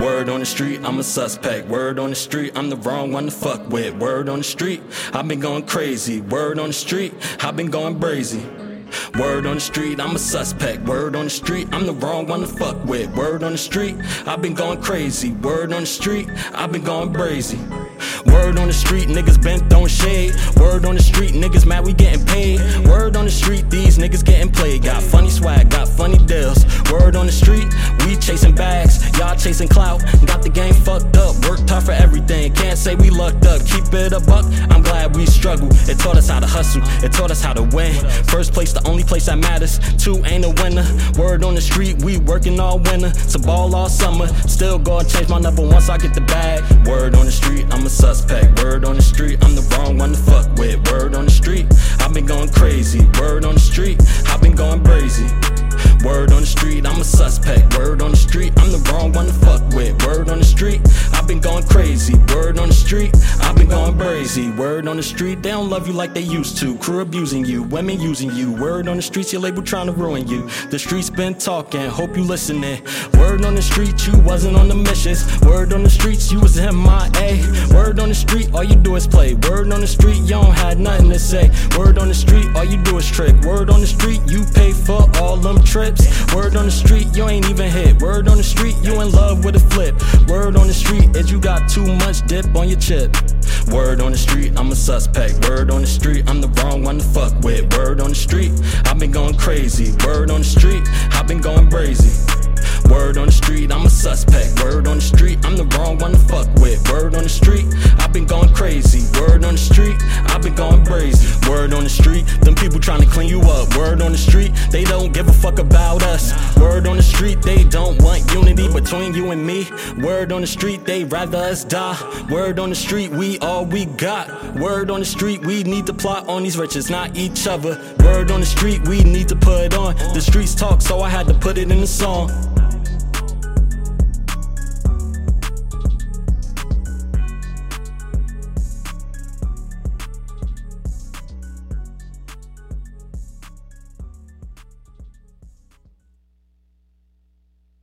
Word on the street, I'm a suspect. Word on the street, I'm the wrong one to fuck with. Word on the street, I've been going crazy. Word on the street, I've been going brazy. Word on the street, I'm a suspect. Word on the street, I'm the wrong one to fuck with. Word on the street, I've been going crazy. Word on the street, I've been going brazy. Word on the street, niggas been throwing shade. Word on the street, niggas mad we getting paid. Word on the street, these niggas getting played. Got funny swag, chasing clout. Got the game fucked up, worked hard for everything. Can't say we lucked up, keep it a buck. I'm glad we struggle. It taught us how to hustle, it taught us how to win. First place, the only place that matters. Two ain't a winner. Word on the street, we working all winter. To ball all summer. Still gonna change my number once I get the bag. Word on the street, I'm a suspect. Word on the street, I'm the wrong one to fuck with. Word on the street, I've been going crazy. Word on the street, I've been going brazy. Word on the street, I'm a suspect. Word on the street, I've been going crazy. Word on the street, they don't love you like they used to. Crew abusing you, women using you. Word on the streets, your label trying to ruin you. The streets been talking, hope you listening. Word on the street, you wasn't on the missions. Word on the streets, you was MIA. On the street, all you do is play. Word on the street, you don't had nothing to say. Word on the street, all you do is trick. Word on the street, you pay for all them trips. Word on the street, you ain't even hit. Word on the street, you in love with a flip. Word on the street is you got too much dip on your chip. Word on the street, I'm a suspect. Word on the street, I'm the wrong one to fuck with. Word on the street, I've been going crazy. Word on the street, Going brazy. Word on the street, them people trying to clean you up. Word on the street, they don't give a fuck about us. Word on the street, they don't want unity between you and me. Word on the street, they rather us die. Word on the street, we all we got. Word on the street, we need to plot on these riches, not each other. Word on the street, we need to put on. The streets talk, so I had to put it in the song.